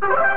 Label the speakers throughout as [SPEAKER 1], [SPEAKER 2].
[SPEAKER 1] Ah!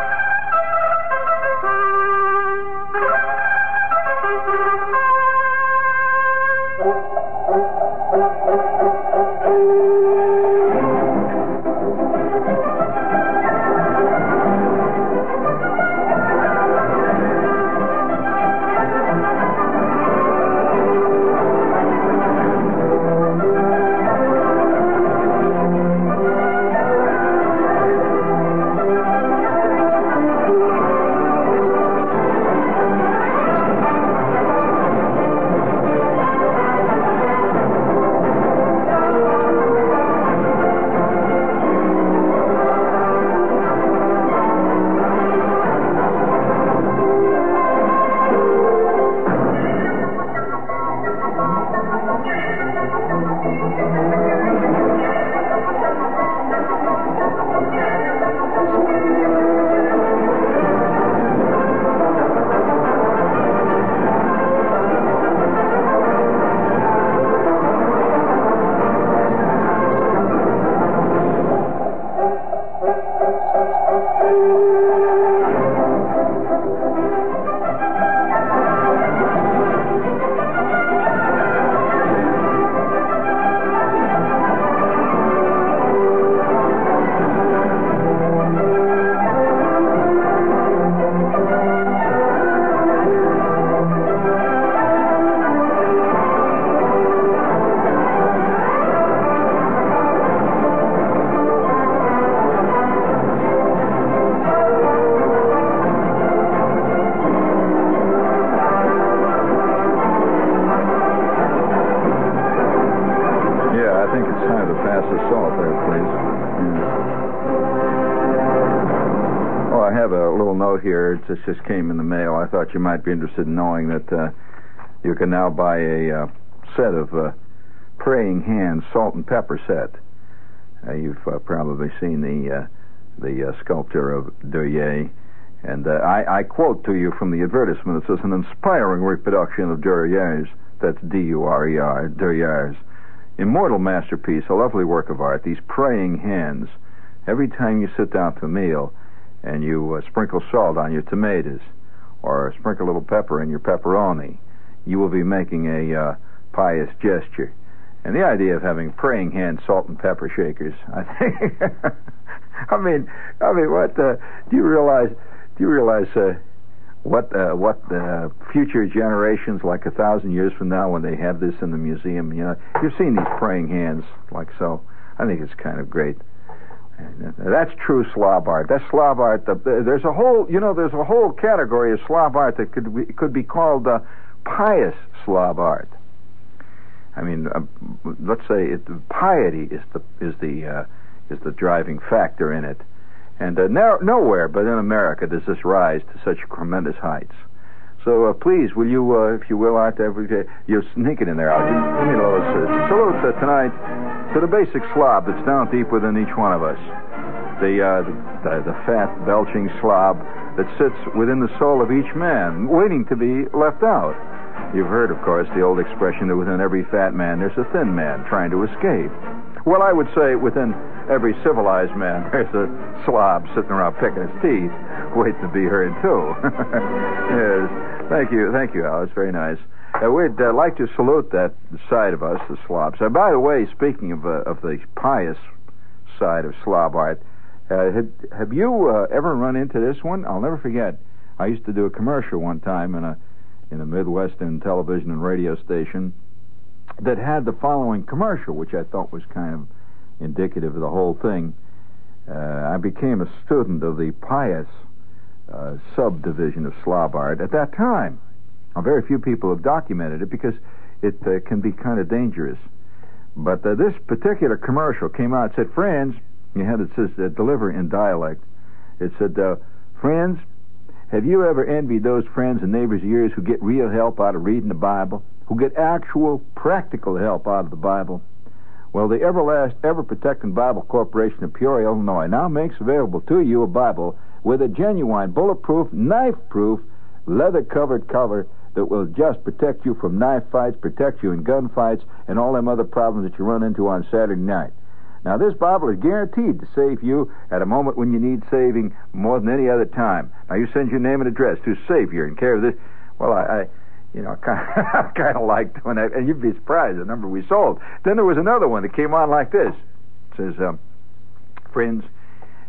[SPEAKER 1] here. It just, came in the mail. I thought you might be interested in knowing that uh, you can now buy a uh, set of uh, praying hands salt and pepper set. Uh, you've uh, probably seen the uh, the sculpture of Durer. And I, I quote to you from the advertisement. It says, an inspiring reproduction of Durer's, that's D-U-R-E-R, Durer's, immortal masterpiece, a lovely work of art, these praying hands. Every time you sit down to a meal and you uh, sprinkle salt on your tomatoes or sprinkle a little pepper in your pepperoni, you will be making a uh, pious gesture. And the idea of having praying hand salt and pepper shakers, I think. I mean, I mean, what? Uh, do you realize? Do you realize uh, what uh, what uh, future generations, like a thousand years from now, when they have this in the museum, you know, you've seen these praying hands like so. I think it's kind of great. That's true slob art. That's slob art. The, there's a whole, you know, there's a whole category of slob art that could be, could be called uh, pious slob art. I mean, uh, let's say it, piety is the is the uh, is the driving factor in it, and uh, no, nowhere but in America does this rise to such tremendous heights. So uh, please, will you, uh, if you will, Art, every day, you're sneaking in there, Art. Give, give me those. Uh, salute uh, tonight to the basic slob that's down deep within each one of us. The, uh, the, the fat, belching slob that sits within the soul of each man, waiting to be left out. You've heard, of course, the old expression that within every fat man there's a thin man trying to escape. Well, I would say within every civilized man there's a slob sitting around picking his teeth, waiting to be heard too. yes. Thank you, thank you, Al. It's very nice. Uh, we'd uh, like to salute that side of us, the slobs. Uh, by the way, speaking of uh, of the pious side of slob art, uh, have, have you uh, ever run into this one? I'll never forget. I used to do a commercial one time in a in a Midwestern television and radio station that had the following commercial, which I thought was kind of indicative of the whole thing. Uh, I became a student of the pious uh, subdivision of slob art at that time. Now, very few people have documented it because it uh, can be kind of dangerous. But uh, this particular commercial came out. Said, "Friends," you had it says uh, "deliver in dialect." It said, uh, "Friends, have you ever envied those friends and neighbors of yours who get real help out of reading the Bible, who get actual practical help out of the Bible? Well, the Everlast Ever Protecting Bible Corporation of Peoria, Illinois, now makes available to you a Bible with a genuine, bulletproof, knife-proof, leather-covered cover that will just protect you from knife fights, protect you in gunfights, and all them other problems that you run into on Saturday night. Now, this Bible is guaranteed to save you at a moment when you need saving more than any other time. Now, you send your name and address to Savior in care of this. Well, I, I you know, I kind of liked when I, and you'd be surprised the number we sold. Then there was another one that came on like this. It says, um, friends,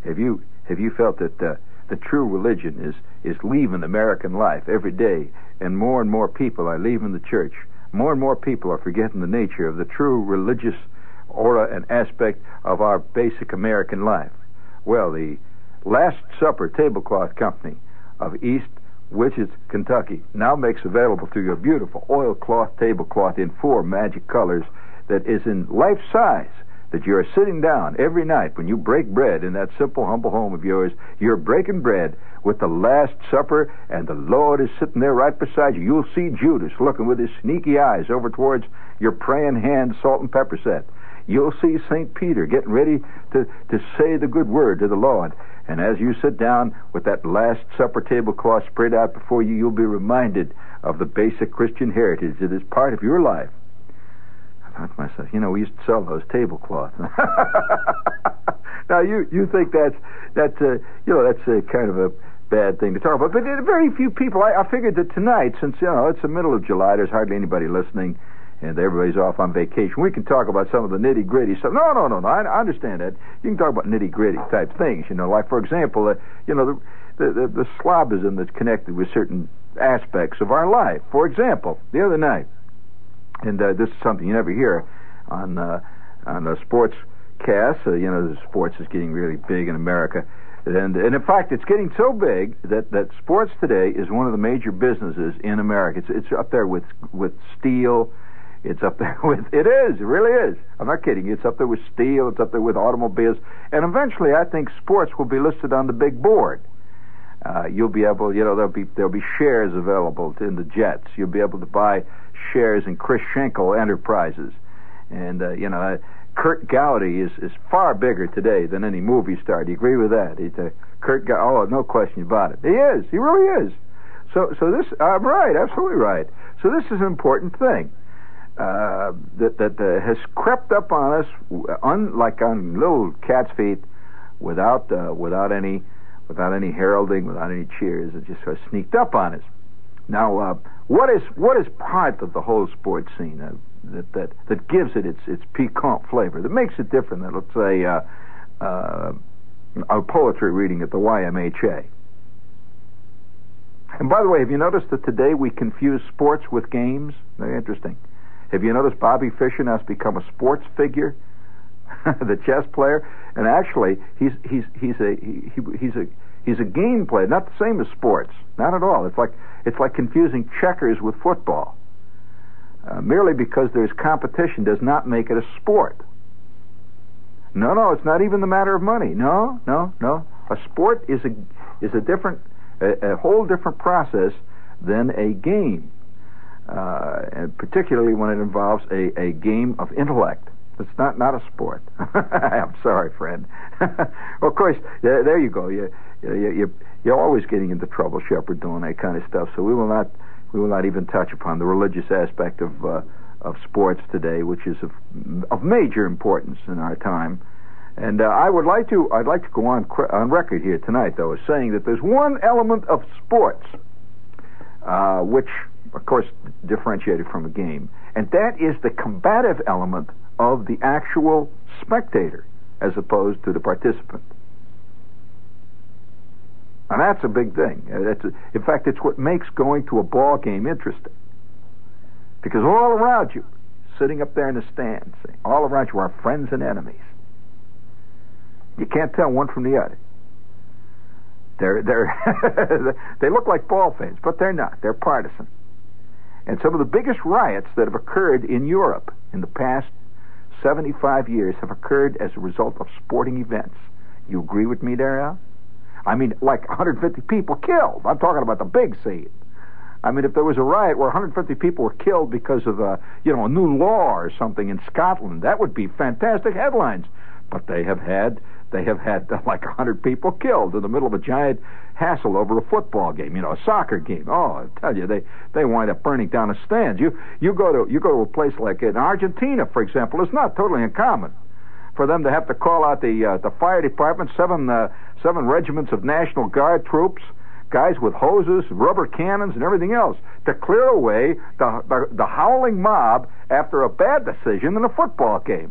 [SPEAKER 1] have you have you felt that uh, the true religion is is leaving American life every day, and more and more people are leaving the church. More and more people are forgetting the nature of the true religious aura and aspect of our basic American life. Well, the Last Supper Tablecloth Company of East Wichita, Kentucky, now makes available to you a beautiful oilcloth tablecloth in four magic colors that is in life size that you are sitting down every night when you break bread in that simple, humble home of yours. You're breaking bread with the Last Supper, and the Lord is sitting there right beside you. You'll see Judas looking with his sneaky eyes over towards your praying hand, salt and pepper set. You'll see St. Peter getting ready to, to say the good word to the Lord. And as you sit down with that Last Supper tablecloth spread out before you, you'll be reminded of the basic Christian heritage that is part of your life. I thought to myself, you know, we used to sell those tablecloths. now you you think that's that's uh, you know that's a kind of a bad thing to talk about, but there are very few people. I, I figured that tonight, since you know it's the middle of July, there's hardly anybody listening and everybody's off on vacation. We can talk about some of the nitty gritty stuff. No, no, no, no. I, I understand that. You can talk about nitty gritty type things. You know, like for example, uh, you know, the, the the the slobism that's connected with certain aspects of our life. For example, the other night, and uh, this is something you never hear on uh, on the sports cast. Uh, you know, the sports is getting really big in America. And, and in fact, it's getting so big that, that sports today is one of the major businesses in America. It's, it's up there with with steel, it's up there with, it is, it really is. I'm not kidding. It's up there with steel, it's up there with automobiles, and eventually I think sports will be listed on the big board. Uh, you'll be able, you know, there'll be there'll be shares available in the Jets. You'll be able to buy shares in Chris Schenkel Enterprises, and uh, you know, uh, Curt Gowdy is is far bigger today than any movie star. Do you agree with that? He's a Curt Gowdy. Oh, no question about it. He is. He really is. So, so this, I'm right, absolutely right. So this is an important thing uh, that that uh, has crept up on us, un, like on little cat's feet, without uh, without any without any heralding, without any cheers. It just sort of sneaked up on us. Now, uh, what is what is part of the whole sports scene uh, that that that gives it its its piquant flavor that makes it different than let's say uh, a poetry reading at the YMHA? And by the way, have you noticed that today we confuse sports with games? Very interesting. Have you noticed Bobby Fischer has become a sports figure, the chess player? And actually, he's he's he's a he, he's a he's a game player, not the same as sports, not at all. It's like it's like confusing checkers with football. Uh, merely because there's competition does not make it a sport. No, no, it's not even the matter of money. No, no, no. A sport is a is a different, a, a whole different process than a game uh, particularly when it involves a, a game of intellect. It's not not a sport. I'm sorry, friend. well, of course, yeah, there you go. You, you, you, you're always getting into trouble, Shepherd, doing that kind of stuff. So we will not we will not even touch upon the religious aspect of uh, of sports today, which is of, of major importance in our time. And uh, I would like to I'd like to go on on record here tonight, though, as saying that there's one element of sports uh, which of course, differentiated from a game. And that is the combative element of the actual spectator as opposed to the participant. And that's a big thing. Uh, that's a, in fact, it's what makes going to a ball game interesting. Because all around you, sitting up there in the stands, all around you are friends and enemies. You can't tell one from the other. They're, they're they look like ball fans, but they're not. They're partisan. And some of the biggest riots that have occurred in Europe in the past 75 years have occurred as a result of sporting events. You agree with me there? I mean, like 150 people killed. I'm talking about the big scene. I mean, if there was a riot where 150 people were killed because of a, you know, a new law or something in Scotland, that would be fantastic headlines. But they have had they have had like 100 people killed in the middle of a giant hassle over a football game, you know, a soccer game. Oh, I tell you, they they wind up burning down the stands. You you go to you go to a place like in Argentina, for example, it's not totally uncommon. for them to have to call out the uh, the fire department, seven uh, seven regiments of National Guard troops, guys with hoses, rubber cannons, and everything else to clear away the, the, the howling mob after a bad decision in a football game.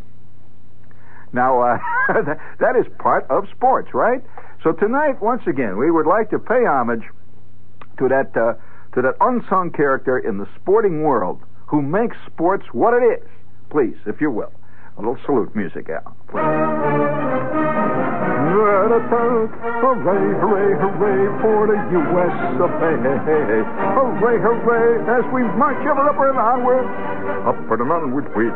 [SPEAKER 1] Now, uh, that is part of sports, right? So tonight, once again, we would like to pay homage to that uh, to that unsung character in the sporting world who makes sports what it is. Please, if you will, a little salute music, Al. Please.
[SPEAKER 2] Hooray, hooray, hooray for the U.S. of A. Hooray, hooray, as we march ever upward and onward. Upward and onward we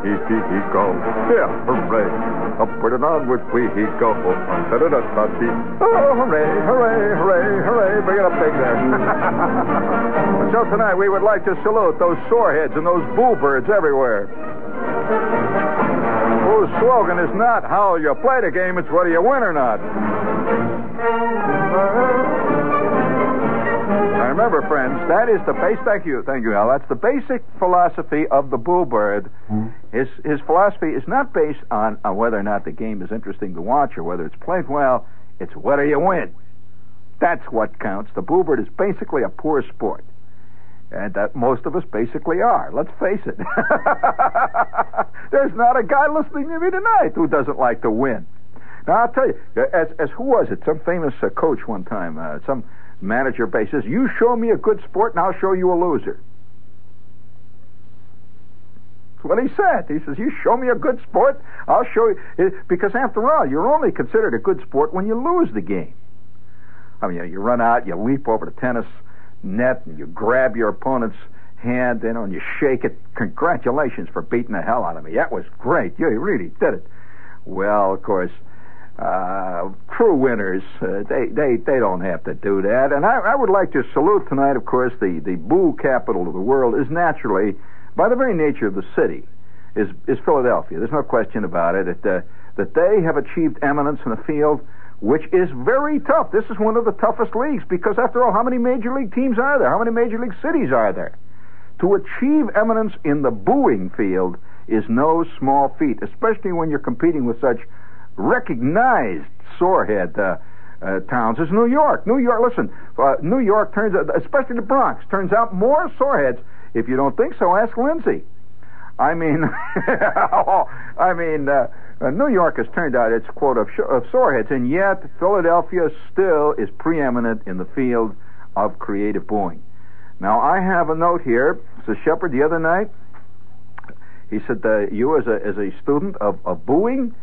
[SPEAKER 2] go. Yeah, hooray. Upward and onward we go. Da-da-da-da-dee. Oh, hooray, hooray, hooray, hooray. Bring it up big there.
[SPEAKER 1] so tonight we would like to salute those soreheads and those boo birds everywhere slogan is not how you play the game, it's whether you win or not. Now remember, friends, that is the base. Thank you, thank you, Al. That's the basic philosophy of the. Mm-hmm. His his philosophy is not based on, on whether or not the game is interesting to watch or whether it's played well. It's whether you win. That's what counts. The boo bird is basically a poor sport and that most of us basically are. Let's face it. There's not a guy listening to me tonight who doesn't like to win. Now I'll tell you, as as who was it? Some famous uh, coach one time, uh, some manager basis. You show me a good sport, and I'll show you a loser. That's what he said. He says, "You show me a good sport, I'll show you." Because after all, you're only considered a good sport when you lose the game. I mean, you run out, you leap over the tennis net and you grab your opponent's hand, you know, and you shake it. Congratulations for beating the hell out of me. That was great. You really did it. Well, of course, uh, true winners, uh, they, they, they don't have to do that. And I, I would like to salute tonight, of course, the, the boo capital of the world is naturally, by the very nature of the city, is, is Philadelphia. There's no question about it. That, uh, that they have achieved eminence in the field which is very tough. This is one of the toughest leagues because, after all, how many major league teams are there? How many major league cities are there? To achieve eminence in the booing field is no small feat, especially when you're competing with such recognized sorehead uh, uh, towns as New York. New York, listen, uh, New York turns especially the Bronx, turns out more soreheads. If you don't think so, ask Lindsay. I mean, I mean, uh, uh, New York has turned out its quota of, sh- of soreheads, and yet Philadelphia still is preeminent in the field of creative booing. Now, I have a note here. So, Shepherd, the other night, he said, you as a, as a student of, of booing,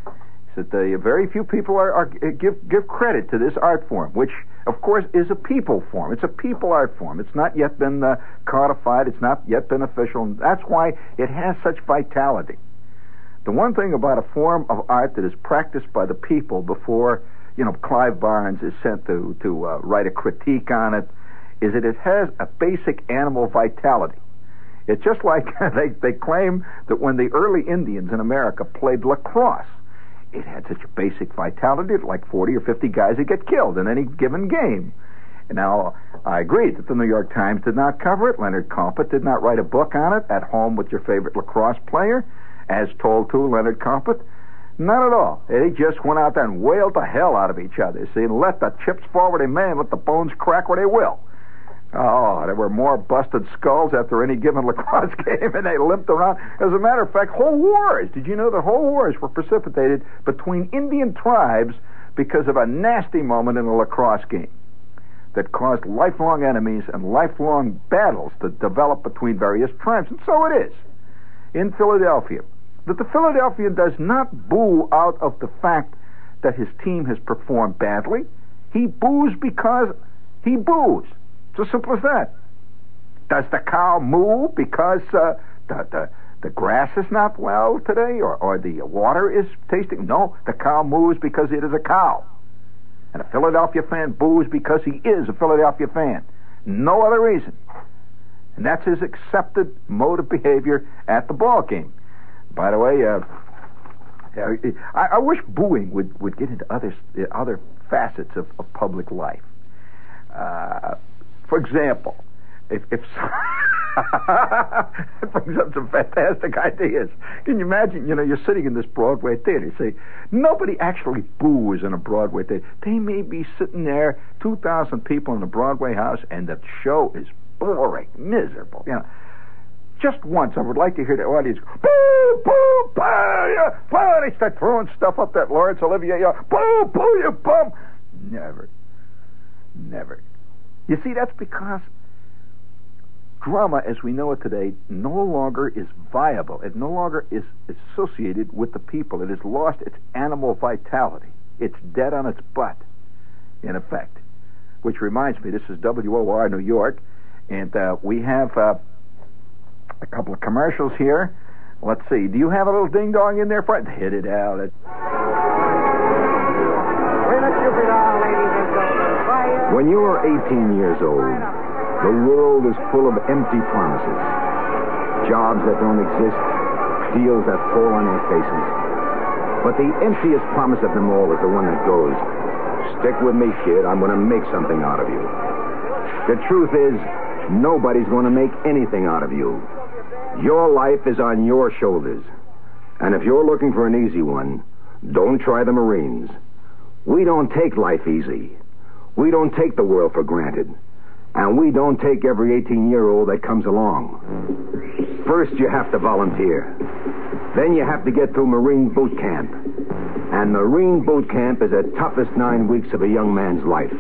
[SPEAKER 1] uh, very few people are, are, give, give credit to this art form, which, of course, is a people form. It's a people art form. It's not yet been uh, codified. It's not yet been official. And that's why it has such vitality. The one thing about a form of art that is practiced by the people before, you know, Clive Barnes is sent to to uh, write a critique on it, is that it has a basic animal vitality. It's just like they they claim that when the early Indians in America played lacrosse, it had such a basic vitality that like 40 or 50 guys would get killed in any given game. Now, I agree that the New York Times did not cover it. Leonard Koppett did not write a book on it, At Home with Your Favorite Lacrosse Player as told to Leonard Koppett? Not at all. They just went out there and wailed the hell out of each other. See, and let the chips fall where they may and let the bones crack where they will. Oh, there were more busted skulls after any given lacrosse game, and they limped around. As a matter of fact, whole wars. Did you know that whole wars were precipitated between Indian tribes because of a nasty moment in a lacrosse game that caused lifelong enemies and lifelong battles to develop between various tribes? And so it is in Philadelphia that the Philadelphian does not boo out of the fact that his team has performed badly. He boos because he boos. It's as simple as that. Does the cow moo because uh, the, the the grass is not well today, or, or the water is tasting? No, the cow moos because it is a cow. And a Philadelphia fan boos because he is a Philadelphia fan. No other reason. And that's his accepted mode of behavior at the ball game. By the way, uh, I, I, wish booing would, would get into other other facets of, of public life. Uh, for example, if if it brings up some fantastic ideas. Can you imagine? You know, you're sitting in this Broadway theater. Say, nobody actually boos in a Broadway theater. They may be sitting there, 2,000 people in a Broadway house, and the show is boring, miserable. You know, just once, I would like to hear the audience boo, boo, boo, yeah, boo. They start throwing stuff up that Laurence Olivier, yeah, boo, boo, you bum. Never, never. You see, that's because drama, as we know it today, no longer is viable. It no longer is associated with the people. It has lost its animal vitality. It's dead on its butt, in effect. Which reminds me, this is WOR New York, and uh, we have uh, a couple of commercials here. Let's see. Do you have a little ding dong in there, Fred? Hit it out.
[SPEAKER 3] When you are 18 years old, the world is full of empty promises. Jobs that don't exist, deals that fall on their faces. But the emptiest promise of them all is the one that goes, Stick with me, kid. I'm going to make something out of you. The truth is, nobody's going to make anything out of you. Your life is on your shoulders. And if you're looking for an easy one, don't try the Marines. We don't take life easy. We don't take the world for granted. And we don't take every 18 year old that comes along. First, you have to volunteer. Then you have to get through Marine boot camp. And Marine boot camp is the toughest nine weeks of a young man's life.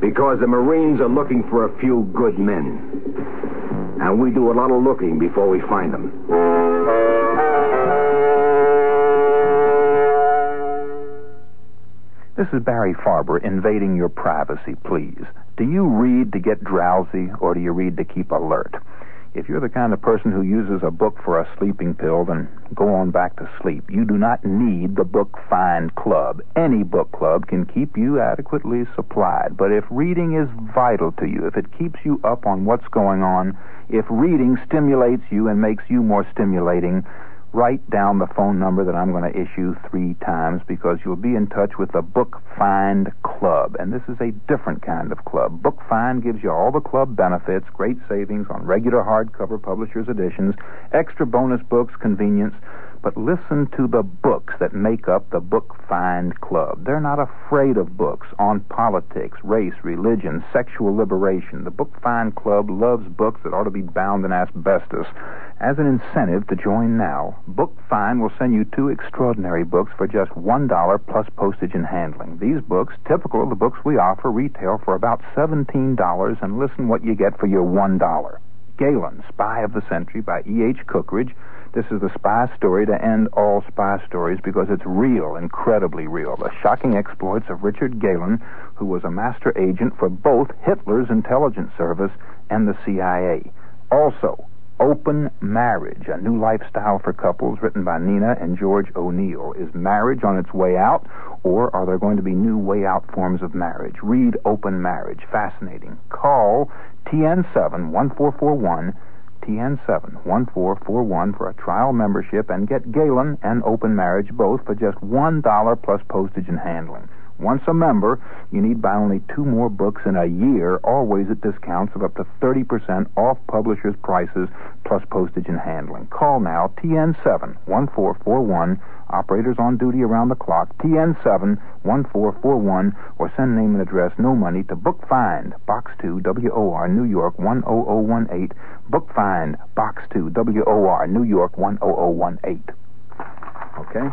[SPEAKER 3] Because the Marines are looking for a few good men. And we do a lot of looking before we find them.
[SPEAKER 4] This is Barry Farber invading your privacy, please. Do you read to get drowsy or do you read to keep alert? If you're the kind of person who uses a book for a sleeping pill, then go on back to sleep. You do not need the Book Find Club. Any book club can keep you adequately supplied. But if reading is vital to you, if it keeps you up on what's going on, if reading stimulates you and makes you more stimulating, write down the phone number that I'm going to issue three times because you'll be in touch with the Book Find Club. And this is a different kind of club. Book Find gives you all the club benefits, great savings on regular hardcover publisher's editions, extra bonus books, convenience but listen to the books that make up the Book Find Club. They're not afraid of books on politics, race, religion, sexual liberation. The Book Find Club loves books that ought to be bound in asbestos. As an incentive to join now, Book Find will send you two extraordinary books for just $1 plus postage and handling. These books, typical of the books we offer, retail for about $17, and listen what you get for your $1. Gehlen, Spy of the Century by E.H. Cookridge this is the spy story to end all spy stories because it's real, incredibly real. The shocking exploits of Richard Gehlen, who was a master agent for both Hitler's intelligence service and the CIA. Also, Open Marriage, a new lifestyle for couples written by Nena and George O'Neill. Is marriage on its way out, or are there going to be new way out forms of marriage? Read Open Marriage. Fascinating. Call TN7 1441 TN71441 for a trial membership and get Gehlen and Open Marriage both for just $1 plus postage and handling. Once a member, you need buy only two more books in a year, always at discounts of up to 30% off publishers' prices plus postage and handling. Call now TN7 1441 Operators on duty around the clock, TN7 1441, or send name and address, no money, to Book Find, Box 2, WOR, New York 10018. Book Find, Box 2, WOR, New York 10018.
[SPEAKER 1] Okay?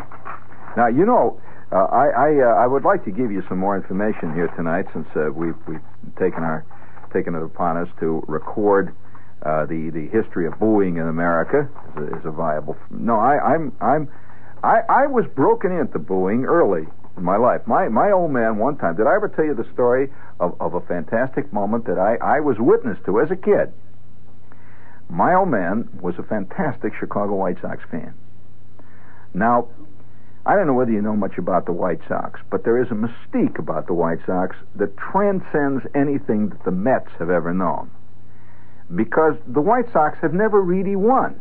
[SPEAKER 1] Now, you know, uh, I I, uh, I would like to give you some more information here tonight since uh, we've we've taken our taken it upon us to record uh, the the history of booing in America is a, is a viable. No, I, I'm I'm I, I was broken into booing early in my life. My my old man one time. Did I ever tell you the story of, of a fantastic moment that I, I was witness to as a kid? My old man was a fantastic Chicago White Sox fan. Now, I don't know whether you know much about the White Sox, but there is a mystique about the White Sox that transcends anything that the Mets have ever known. Because the White Sox have never really won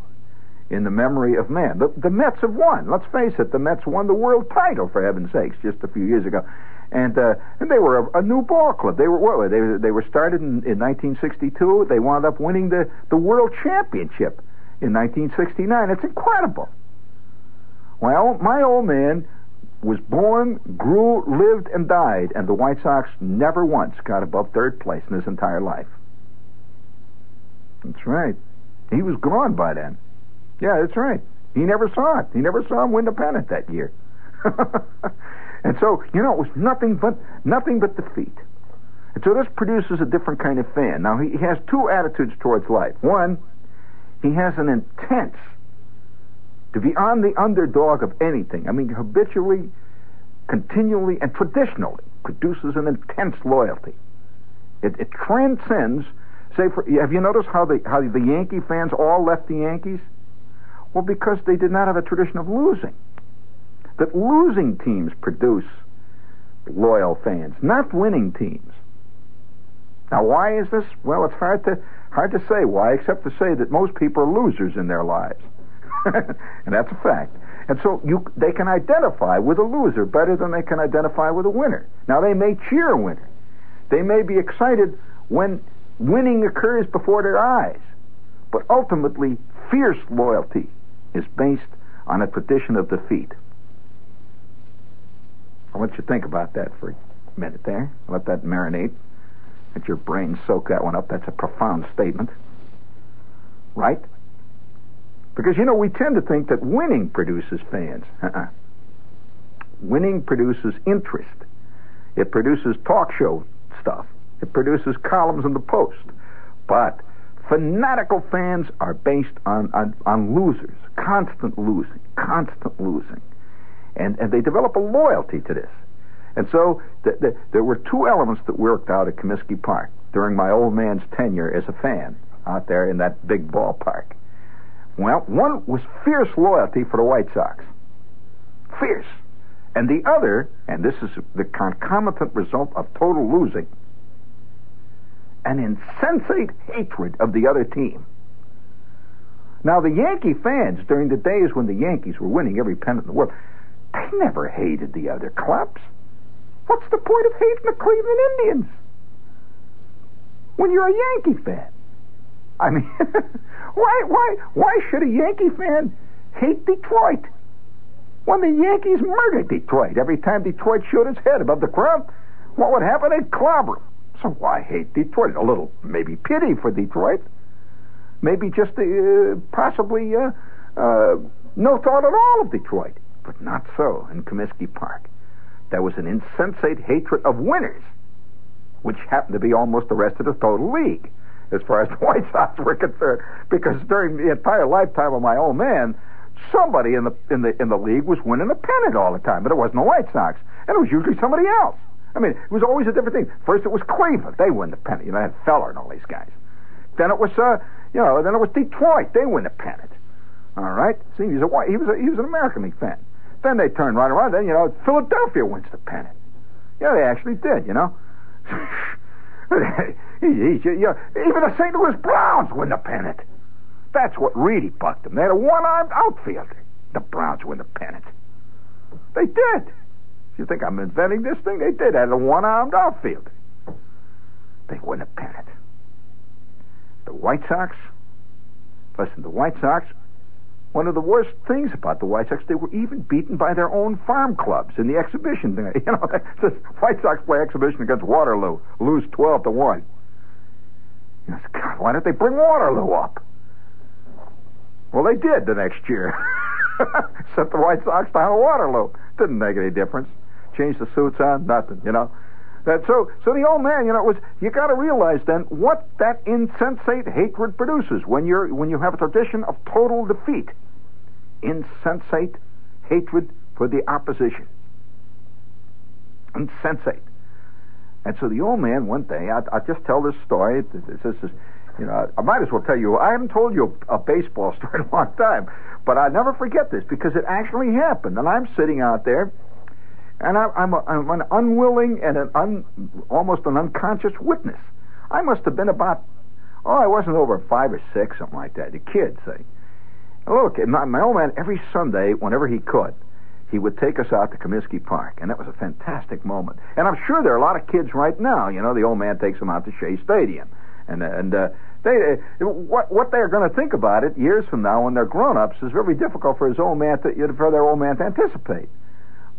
[SPEAKER 1] in the memory of man. The, the Mets have won. Let's face it, the Mets won the world title, for heaven's sakes, just a few years ago. and uh, and they were a, a new ball club. They were what? They they were started in, in 1962. They wound up winning the the world championship in 1969. It's incredible. Well, my old man was born, grew, lived, and died, and the White Sox never once got above third place in his entire life. That's right. He was gone by then. Yeah, that's right. He never saw it. He never saw him win the pennant that year. and so, you know, it was nothing but nothing but defeat. And so this produces a different kind of fan. Now he has two attitudes towards life. One, he has an intense to be on the underdog of anything. I mean, habitually, continually, and traditionally produces an intense loyalty. It, it transcends. Say, for, have you noticed how the how the Yankee fans all left the Yankees? Well, because they did not have a tradition of losing. That losing teams produce loyal fans, not winning teams. Now, why is this? Well, it's hard to hard to say why, except to say that most people are losers in their lives. and that's a fact. And so you, they can identify with a loser better than they can identify with a winner. Now they may cheer a winner. They may be excited when winning occurs before their eyes. But ultimately, fierce loyalty is based on a tradition of defeat. I want you to think about that for a minute there. Let that marinate. Let your brain soak that one up. That's a profound statement. Right? Because, you know, we tend to think that winning produces fans. Uh-uh. Winning produces interest. It produces talk show stuff. It produces columns in the Post. But fanatical fans are based on, on, on losers, constant losing, constant losing. And, and they develop a loyalty to this. And so th- th- there were two elements that worked out at Comiskey Park during my old man's tenure as a fan out there in that big ballpark. Well, one was fierce loyalty for the White Sox. Fierce. And the other, and this is the concomitant result of total losing, an insensate hatred of the other team. Now, the Yankee fans, during the days when the Yankees were winning every pennant in the world, they never hated the other clubs. What's the point of hating the Cleveland Indians? When you're a Yankee fan. I mean, why, why, why should a Yankee fan hate Detroit? When the Yankees murdered Detroit, every time Detroit showed its head above the crowd, what would happen? They'd clobber him. So why hate Detroit? A little, maybe pity for Detroit. Maybe just uh, possibly uh, uh, no thought at all of Detroit. But not so in Comiskey Park. There was an insensate hatred of winners, which happened to be almost the rest of the total league as far as the White Sox were concerned, because during the entire lifetime of my old man, somebody in the in the in the league was winning a pennant all the time, but it wasn't the White Sox, and it was usually somebody else. I mean, it was always a different thing. First, it was Cleveland; they win the pennant. You know, had Feller and all these guys. Then it was, uh, you know, then it was Detroit; they win the pennant. All right. See, he was a he was a, he was an American League fan. Then they turned right around. Then you know, Philadelphia wins the pennant. Yeah, they actually did. You know. even the St. Louis Browns win the pennant. That's what really bucked them. They had a one-armed outfielder. The Browns win the pennant. They did. You think I'm inventing this thing? They did. They had a one-armed outfielder. They win the pennant. The White Sox. Listen, the White Sox one of the worst things about the White Sox, they were even beaten by their own farm clubs in the exhibition. You know, the White Sox play exhibition against Waterloo, lose twelve to one. Know, God, why didn't they bring Waterloo up? Well, they did the next year. Sent the White Sox down to Waterloo. Didn't make any difference. Changed the suits on, nothing. You know. So so the old man, you know, it was you got to realize then what that insensate hatred produces when you're when you have a tradition of total defeat. Insensate hatred for the opposition. Insensate. And so the old man one day, I, I just tell this story. This, is, you know, I might as well tell you. I haven't told you a, baseball story in a long time, but I never forget this because it actually happened. And I'm sitting out there and I, I'm, a, I'm an unwilling and an un, almost an unconscious witness. I must have been about, oh, I wasn't over five or six, something like that. The kid, say. Look, my, my old man, every Sunday, whenever he could, he would take us out to Comiskey Park, and that was a fantastic moment. And I'm sure there are a lot of kids right now. You know, the old man takes them out to Shea Stadium, and and uh, they uh, what what they're going to think about it years from now when they're grown ups is very difficult for his old man to for their old man to anticipate.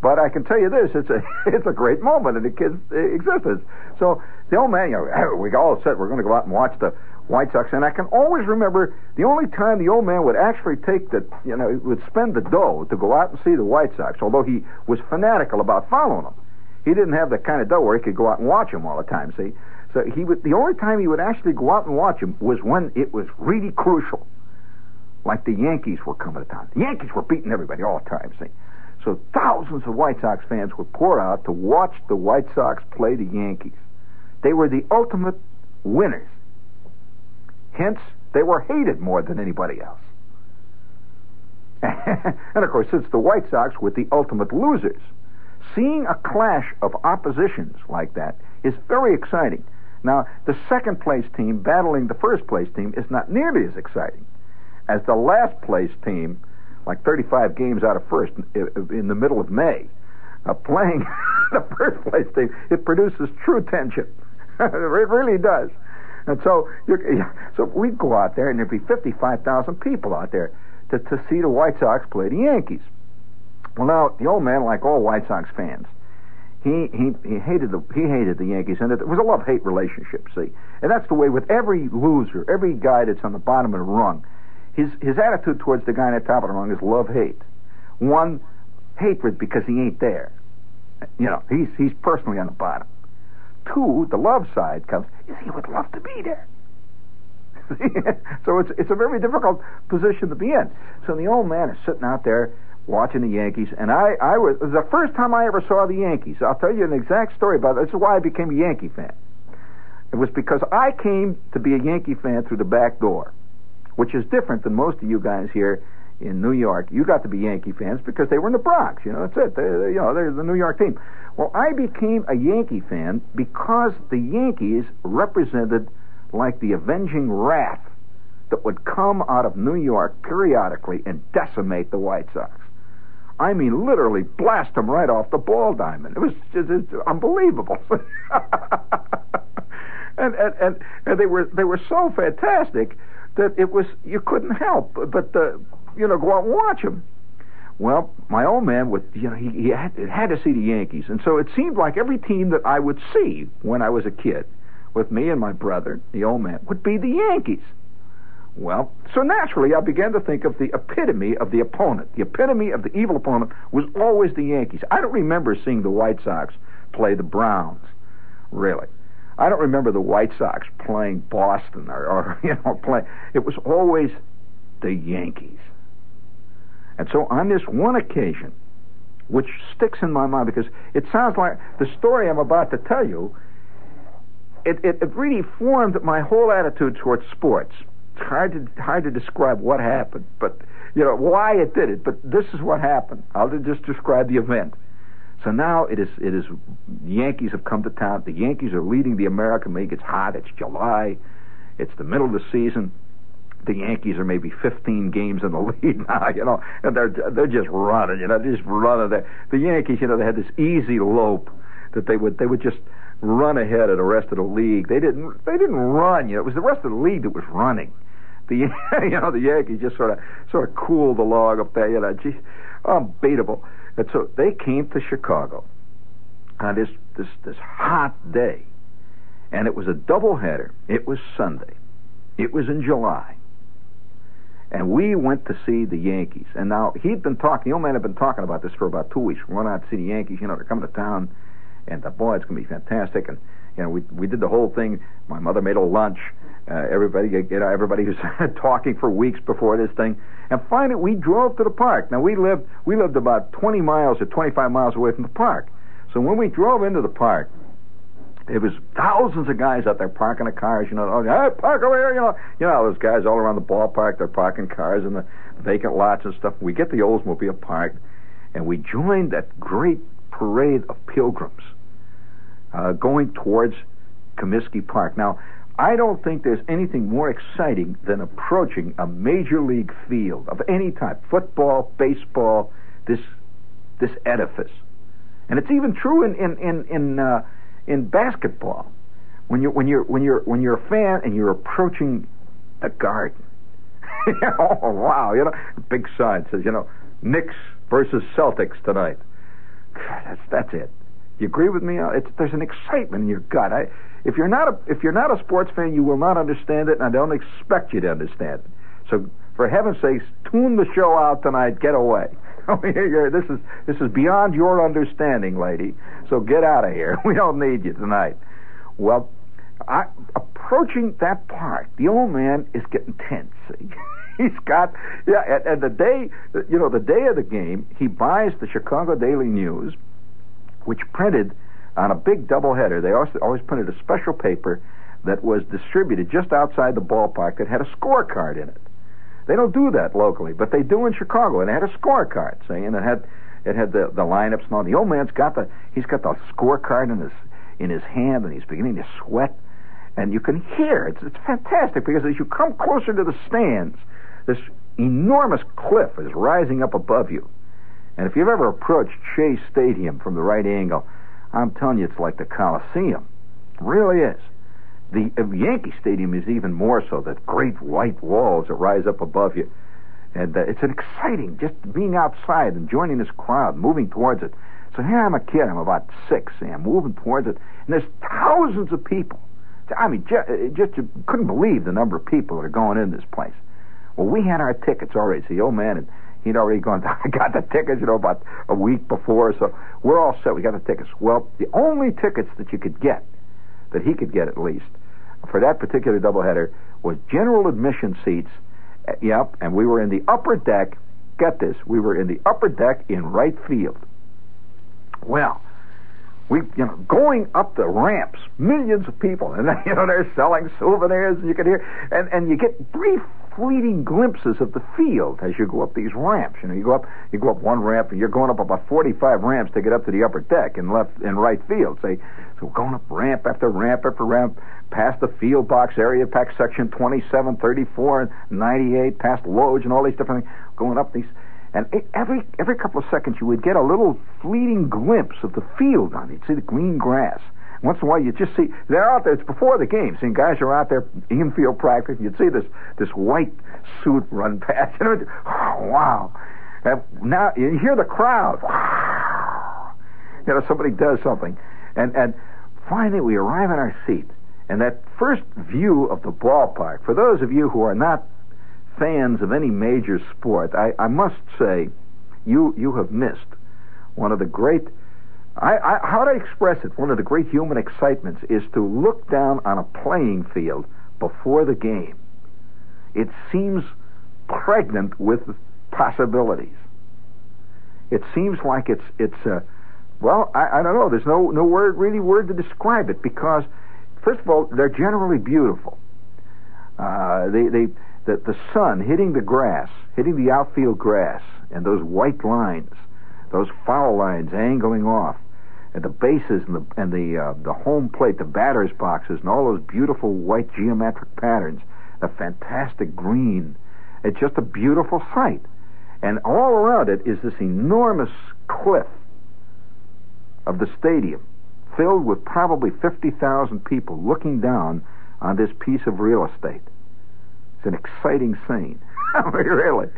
[SPEAKER 1] But I can tell you this: it's a it's a great moment in the kid's existence. So the old man, you know, we all said we're going to go out and watch the White Sox, and I can always remember the only time the old man would actually take the, you know, would spend the dough to go out and see the White Sox, although he was fanatical about following them. He didn't have the kind of dough where he could go out and watch them all the time. See, so he would. The only time he would actually go out and watch them was when it was really crucial, like the Yankees were coming to town. The Yankees were beating everybody all the time. See, so thousands of White Sox fans would pour out to watch the White Sox play the Yankees. They were the ultimate winners. Hence, they were hated more than anybody else. and of course, since the White Sox were the ultimate losers, seeing a clash of oppositions like that is very exciting. Now, the second place team battling the first place team is not nearly as exciting as the last place team, like 35 games out of first in the middle of May, uh, playing the first place team. It produces true tension. it really does. And so, so we'd go out there, and there'd be 55,000 people out there to, to see the White Sox play the Yankees. Well, now the old man, like all White Sox fans, he he he hated the he hated the Yankees, and it was a love hate relationship. See, and that's the way with every loser, every guy that's on the bottom of the rung. His his attitude towards the guy in the top of the rung is love hate. One, hatred because he ain't there. You know, he's he's personally on the bottom. Two, the love side comes, is he would love to be there. so it's it's a very difficult position to be in. So the old man is sitting out there watching the Yankees, and I, I was, was the first time I ever saw the Yankees. I'll tell you an exact story about it. This is why I became a Yankee fan. It was because I came to be a Yankee fan through the back door, which is different than most of you guys here in New York. You got to be Yankee fans because they were in the Bronx. You know, that's it. They, they, you know, they're the New York team. Well, I became a Yankee fan because the Yankees represented like the avenging wrath that would come out of New York periodically and decimate the White Sox. I mean, literally blast them right off the ball diamond. It was just unbelievable. and, and and and they were they were so fantastic that it was you couldn't help but uh, you know go out and watch them. Well, my old man would, you know, he, he had, had to see the Yankees, and so it seemed like every team that I would see when I was a kid, with me and my brother, the old man, would be the Yankees. Well, so naturally, I began to think of the epitome of the opponent. The epitome of the evil opponent was always the Yankees. I don't remember seeing the White Sox play the Browns, really. I don't remember the White Sox playing Boston or, or you know, play. It was always the Yankees. And so on this one occasion, which sticks in my mind because it sounds like the story I'm about to tell you, it, it, it really formed my whole attitude towards sports. It's hard to hard to describe what happened, but you know why it did it. But this is what happened. I'll just describe the event. So now it is it is the Yankees have come to town. The Yankees are leading the American League. It's hot. It's July. It's the middle of the season the Yankees are maybe 15 games in the lead now, you know, and they're they're just running, you know, just running. The, the Yankees, you know, they had this easy lope that they would they would just run ahead of the rest of the league. They didn't they didn't run, you know, it was the rest of the league that was running. The you know the Yankees just sort of sort of cooled the log up there, you know, gee, unbeatable. And so they came to Chicago on this this this hot day, and it was a doubleheader. It was Sunday. It was in July and we went to see the Yankees. And now he'd been talking. The old man had been talking about this for about two weeks. We're going out to see the Yankees. You know, they're coming to town, and the boy, it's going to be fantastic. And you know, we we did the whole thing. My mother made a lunch. Uh, everybody, you know, everybody was talking for weeks before this thing. And finally, we drove to the park. Now we lived we lived about 20 miles or 25 miles away from the park. So when we drove into the park, it was thousands of guys out there parking the cars, you know, oh, hey, park over here, you know. You know, those guys all around the ballpark, they're parking cars in the vacant lots and stuff. We get the Oldsmobile parked, and we joined that great parade of pilgrims uh, going towards Comiskey Park. Now, I don't think there's anything more exciting than approaching a major league field of any type football, baseball, this this edifice. And it's even true in in in in, uh, in basketball. When you're when you're when you're when you're a fan and you're approaching the garden. oh wow, you know, big sign says, you know, Knicks versus Celtics tonight. God, that's that's it. You agree with me? Uh, It's, there's an excitement in your gut. I, if you're not a if you're not a sports fan, you will not understand it, and I don't expect you to understand it. So, for heaven's sakes, tune the show out tonight. Get away. this is this is beyond your understanding, lady. So get out of here. We don't need you tonight. Well, I, approaching that part, the old man is getting tense. He's got yeah, and, and the day you know the day of the game, he buys the Chicago Daily News, which printed on a big double header. They also always printed a special paper that was distributed just outside the ballpark that had a scorecard in it. They don't do that locally, but they do in Chicago, and they had a scorecard, and it had it had the the lineups and all. The old man's got the he's got the scorecard in his in his hand, and he's beginning to sweat, and you can hear it's it's fantastic because as you come closer to the stands, this enormous cliff is rising up above you, and if you've ever approached Shea Stadium from the right angle, I'm telling you, it's like the Coliseum. It really is. The uh, Yankee Stadium is even more so. That great white walls that rise up above you, and uh, it's an exciting just being outside and joining this crowd, moving towards it. So here I'm a kid. I'm about six. And I'm moving towards it, and there's thousands of people. I mean, just, just you couldn't believe the number of people that are going in this place. Well, we had our tickets already. So the old man, and he'd already gone. I got the tickets, you know, about a week before. So we're all set. We got the tickets. Well, the only tickets that you could get, that he could get at least, for that particular doubleheader was general admission seats. Uh, Yep, and we were in the upper deck. Get this, we were in the upper deck in right field. Well, we, you know, going up the ramps, millions of people, and you know they're selling souvenirs, and you can hear, and and you get brief, fleeting glimpses of the field as you go up these ramps. You know, you go up, you go up one ramp, and you're going up about 45 ramps to get up to the upper deck in left and right field. Say, so going up ramp after ramp after ramp, past the field box area, past section 27, 34, and 98, past Loge and all these different things, going up these. And every every couple of seconds, you would get a little fleeting glimpse of the field on it. You'd see the green grass. Once in a while, you just see they're out there. It's before the game. Seeing guys are out there infield practice. You'd see this this white suit run past. You know, oh, wow. And now you hear the crowd. You know, somebody does something, and and finally we arrive in our seat. And that first view of the ballpark, for those of you who are not fans of any major sport, I, I must say, you you have missed one of the great. I, I, how do I express it? One of the great human excitements is to look down on a playing field before the game. It seems pregnant with possibilities. It seems like it's it's uh, well, I, I don't know. There's no no word really word to describe it because, first of all, they're generally beautiful. Uh, they they the the sun hitting the grass, hitting the outfield grass, and those white lines, those foul lines angling off, and the bases and the and the uh, the home plate, the batter's boxes, and all those beautiful white geometric patterns, the fantastic green. It's just a beautiful sight, and all around it is this enormous cliff of the stadium, filled with probably fifty thousand people looking down on this piece of real estate. It's an exciting scene. Really.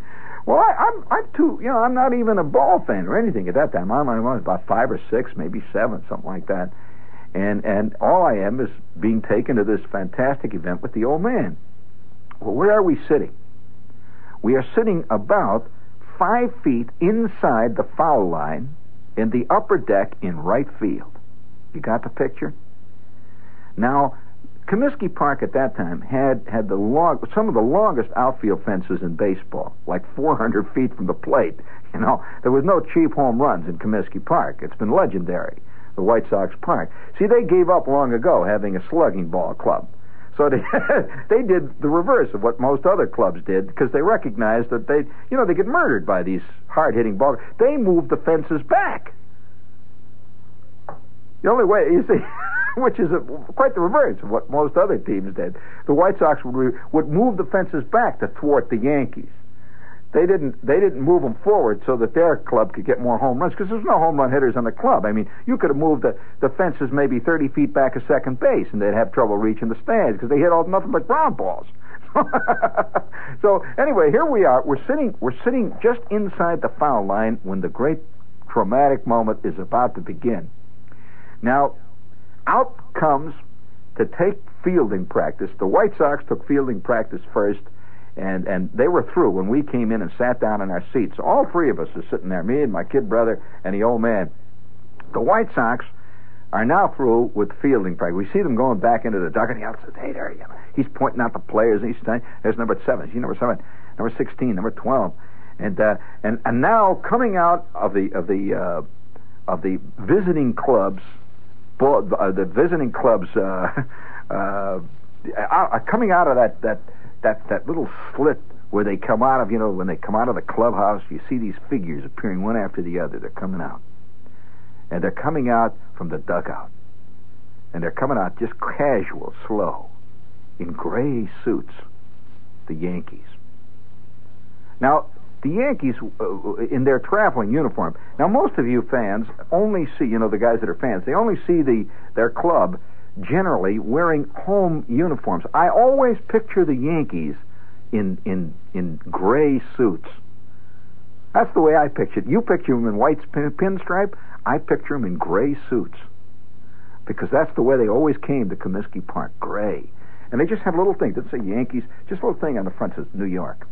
[SPEAKER 1] Well, I, I'm I'm too you know I'm not even a ball fan or anything at that time. I'm, I was about five or six, maybe seven, something like that. And and all I am is being taken to this fantastic event with the old man. Well, where are we sitting? We are sitting about five feet inside the foul line in the upper deck in right field. You got the picture? Now, Comiskey Park at that time had had the long, some of the longest outfield fences in baseball, like 400 feet from the plate. You know, there was no cheap home runs in Comiskey Park. It's been legendary, the White Sox Park. See, they gave up long ago having a slugging ball club. So they they did the reverse of what most other clubs did because they recognized that they you know they get murdered by these hard hitting balls. They moved the fences back. The only way you see, which is a, quite the reverse of what most other teams did. The White Sox would would move the fences back to thwart the Yankees. they didn't they didn't move them forward so that their club could get more home runs because there's no home run hitters on the club. I mean, you could have moved the the fences maybe 30 feet back of second base, and they'd have trouble reaching the stands because they hit all nothing but ground balls. so anyway, here we are. We're sitting we're sitting just inside the foul line when the great traumatic moment is about to begin. Now, out comes to take fielding practice. The White Sox took fielding practice first, and and they were through when we came in and sat down in our seats. All three of us are sitting there, me and my kid brother and the old man. The White Sox are now through with fielding practice. We see them going back into the dugout. He says, "Hey there, you know." He's pointing out the players. And he's saying, "There's number seven. See number seven, number sixteen, number twelve, and uh, and and now coming out of the of the uh, of the visiting clubs, uh, the visiting clubs uh, uh, uh, coming out of that that that that little slit where they come out of. You know, when they come out of the clubhouse, you see these figures appearing one after the other. They're coming out, and they're coming out from the dugout, and they're coming out just casual, slow, in gray suits. The Yankees. Now, the Yankees uh, in their traveling uniform. Now, most of you fans only see, you know, the guys that are fans, they only see the their club generally wearing home uniforms. I always picture the Yankees in in in gray suits. That's the way I picture it. You picture them in white pin, pinstripe. I picture them in gray suits because that's the way they always came to Comiskey Park, gray. And they just have a little thing. Doesn't say Yankees. Just a little thing on the front says New York.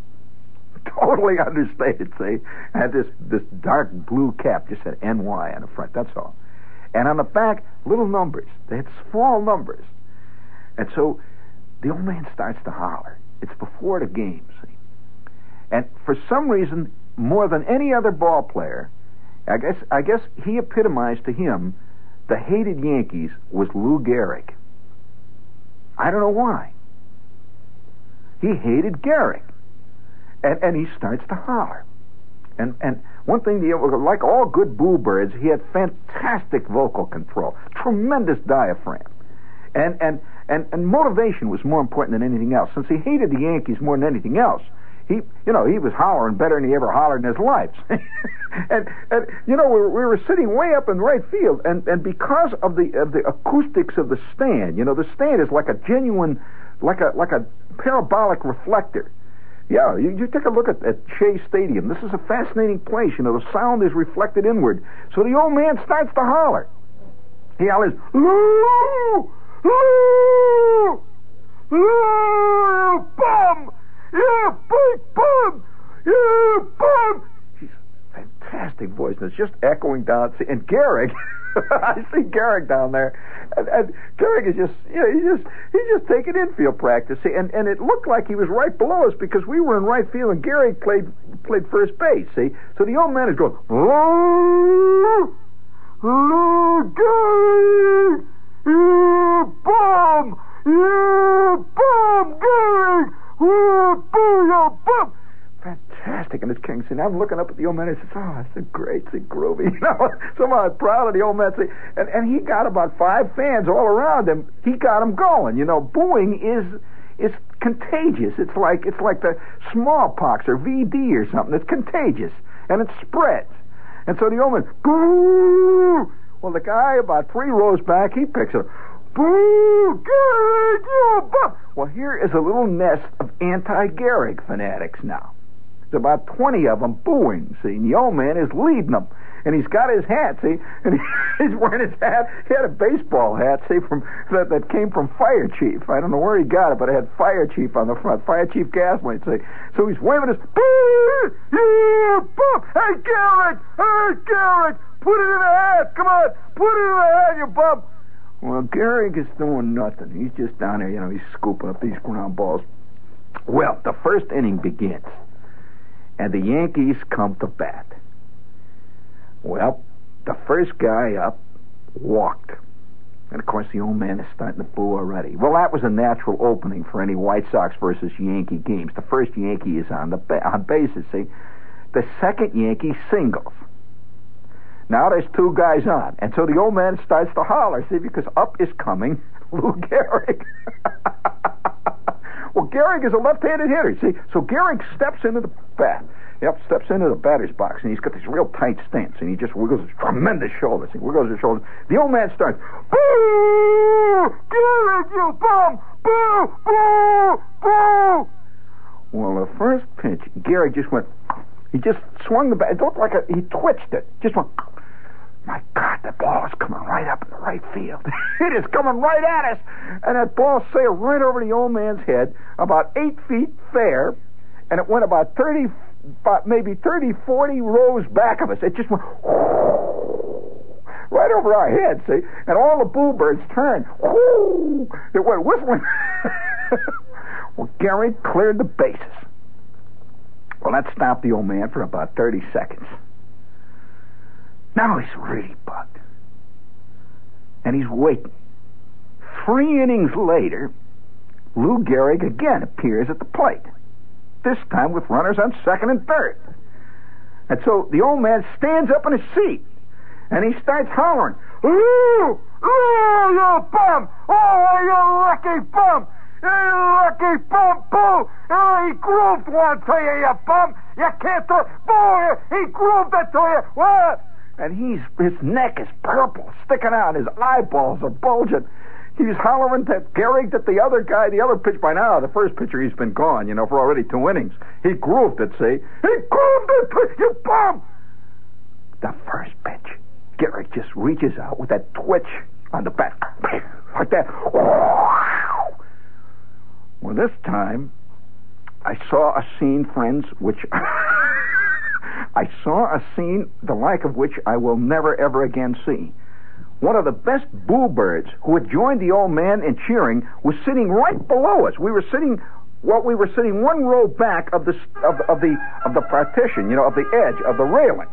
[SPEAKER 1] Totally understated. See, had this this dark blue cap just said NY on the front. That's all. And on the back, little numbers. They had small numbers. And so the old man starts to holler. It's before the game, see. And for some reason, more than any other ball player, I guess I guess he epitomized to him the hated Yankees was Lou Gehrig. I don't know why. He hated Gehrig. And and he starts to holler. And and one thing, like all good boo birds, he had fantastic vocal control, tremendous diaphragm, and and and and motivation was more important than anything else. Since he hated the Yankees more than anything else, he you know he was hollering better than he ever hollered in his life. and and you know we were, we were sitting way up in the right field, and and because of the of the acoustics of the stand, you know the stand is like a genuine, like a like a parabolic reflector. Yeah, you, you take a look at, at Shea Stadium. This is a fascinating place. You know, the sound is reflected inward. So the old man starts to holler. He hollers, Lou! Lou! Lou! Bum! You big bum! You bum! Fantastic voice, and it's just echoing down. And Gehrig, I see Gehrig down there, and, and Gehrig is just, you know, he's just, he's just taking infield practice, see, and and it looked like he was right below us because we were in right field, and Gehrig played played first base. See, so the old man is going, oh, oh, Gehrig, you bum, you bum, Gehrig, you bum, you bum fantastic. And this king said, I'm looking up at the old man and says, Oh, it's a great, it's a groovy. You know, somehow I'm proud of the old man. And, and he got about five fans all around him. He got them going. You know, booing is is contagious. It's like it's like the smallpox or VD or something. It's contagious and it spreads. And so the old man, boo! Well, the guy about three rows back, he picks it. Boo! Gehrig, you bum! Well, here is a little nest of anti-Gehrig fanatics now. About 20 of them booing, see, and the old man is leading them. And he's got his hat, see, and he's wearing his hat. He had a baseball hat, see, from that, that came from Fire Chief. I don't know where he got it, but it had Fire Chief on the front, Fire Chief Gaslight, see. So he's waving his, boo, yeah, bum, hey, Gehrig, hey, Gehrig, put it in the hat, come on, put it in the hat, you bum. Well, Gehrig is doing nothing. He's just down there, you know, he's scooping up these ground balls. Well, the first inning begins and the Yankees come to bat. Well, the first guy up walked. And of course, the old man is starting to boo already. Well, that was a natural opening for any White Sox versus Yankee games. The first Yankee is on the ba- on bases. See, the second Yankee singles. Now there's two guys on, and so the old man starts to holler. See, because up is coming Lou Gehrig. Gehrig is a left-handed hitter. See, so Gehrig steps into the bat, Yep, steps into the batter's box, and he's got this real tight stance, and he just wiggles his tremendous shoulders. He wiggles his shoulders. The old man starts, Boo! Gehrig, you bum! Boo! Boo! Boo! Well, the first pitch, Gehrig just went, he just swung the bat. It looked like a, he twitched it. Just went, my God, the ball is coming right up in the right field. it is coming right at us. And that ball sailed right over the old man's head, about eight feet fair, and it went about 30, about maybe 30, 40 rows back of us. It just went right over our heads, see? And all the boo birds turned. It went whistling. well, Gehrig cleared the bases. Well, that stopped the old man for about 30 seconds. Now he's really bugged. And he's waiting. Three innings later, Lou Gehrig again appears at the plate. This time with runners on second and third. And so the old man stands up in his seat and he starts hollering, Lou! Lou, you bum! Oh, you lucky bum! You lucky bum, boo! Oh, he grooved one to you, you bum! You can't do it! Boo! He grooved it to you! What? And he's his neck is purple, sticking out. His eyeballs are bulging. He's hollering to Gehrig that the other guy, the other pitch by now, the first pitcher, he's been gone, you know, for already two innings. He grooved it, see? He grooved it, you bum! The first pitch, Gehrig just reaches out with that twitch on the bat, like that. Well, this time, I saw a scene, friends, which. I saw a scene the like of which I will never ever again see. One of the best boo birds who had joined the old man in cheering was sitting right below us. We were sitting well, we were sitting one row back of the of, of the of the partition, you know, of the edge of the railing.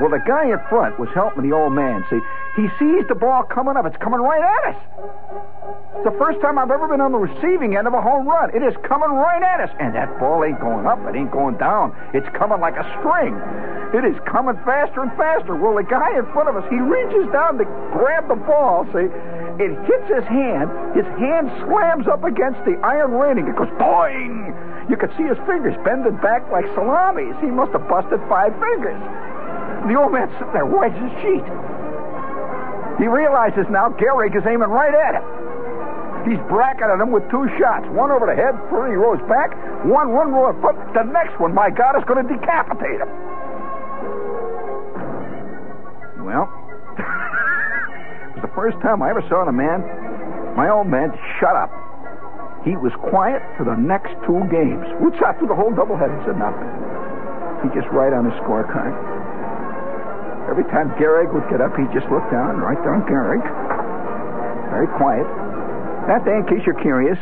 [SPEAKER 1] Well, the guy in front was helping the old man. See, he sees the ball coming up. It's coming right at us. It's the first time I've ever been on the receiving end of a home run. It is coming right at us, and that ball ain't going up. It ain't going down. It's coming like a string. It is coming faster and faster. Well, the guy in front of us, he reaches down to grab the ball. See, it hits his hand. His hand slams up against the iron railing. It goes boing. You could see his fingers bending back like salamis. He must have busted five fingers. The old man's sitting there white as a sheet. He realizes now Gehrig is aiming right at him. He's bracketed him with two shots. One over the head, three rows back. One, one row of foot. The next one, my God, is going to decapitate him. Well, it was the first time I ever saw a man, my old man, shut up. He was quiet for the next two games. We sat through the whole doubleheader, said nothing. He just write on his scorecard. Every time Gehrig would get up, he'd just look down, right down Gehrig. Very quiet. That day, in case you're curious,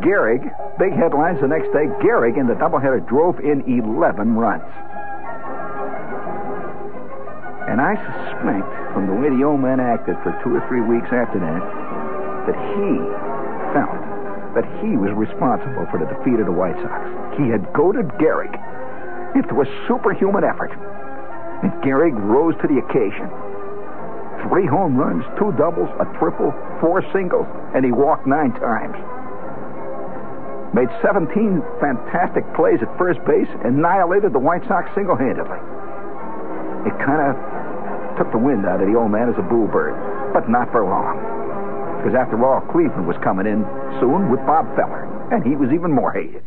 [SPEAKER 1] Gehrig, big headlines the next day, Gehrig in the doubleheader drove in 11 runs. And I suspect, from the way the old man acted for two or three weeks after that, that he felt that he was responsible for the defeat of the White Sox. He had goaded Gehrig into a superhuman effort. And Gehrig rose to the occasion. Three home runs, two doubles, a triple, four singles, and he walked nine times. Made 17 fantastic plays at first base, annihilated the White Sox single handedly. It kind of took the wind out of the old man as a boo bird, but not for long. Because after all, Cleveland was coming in soon with Bob Feller, and he was even more hated.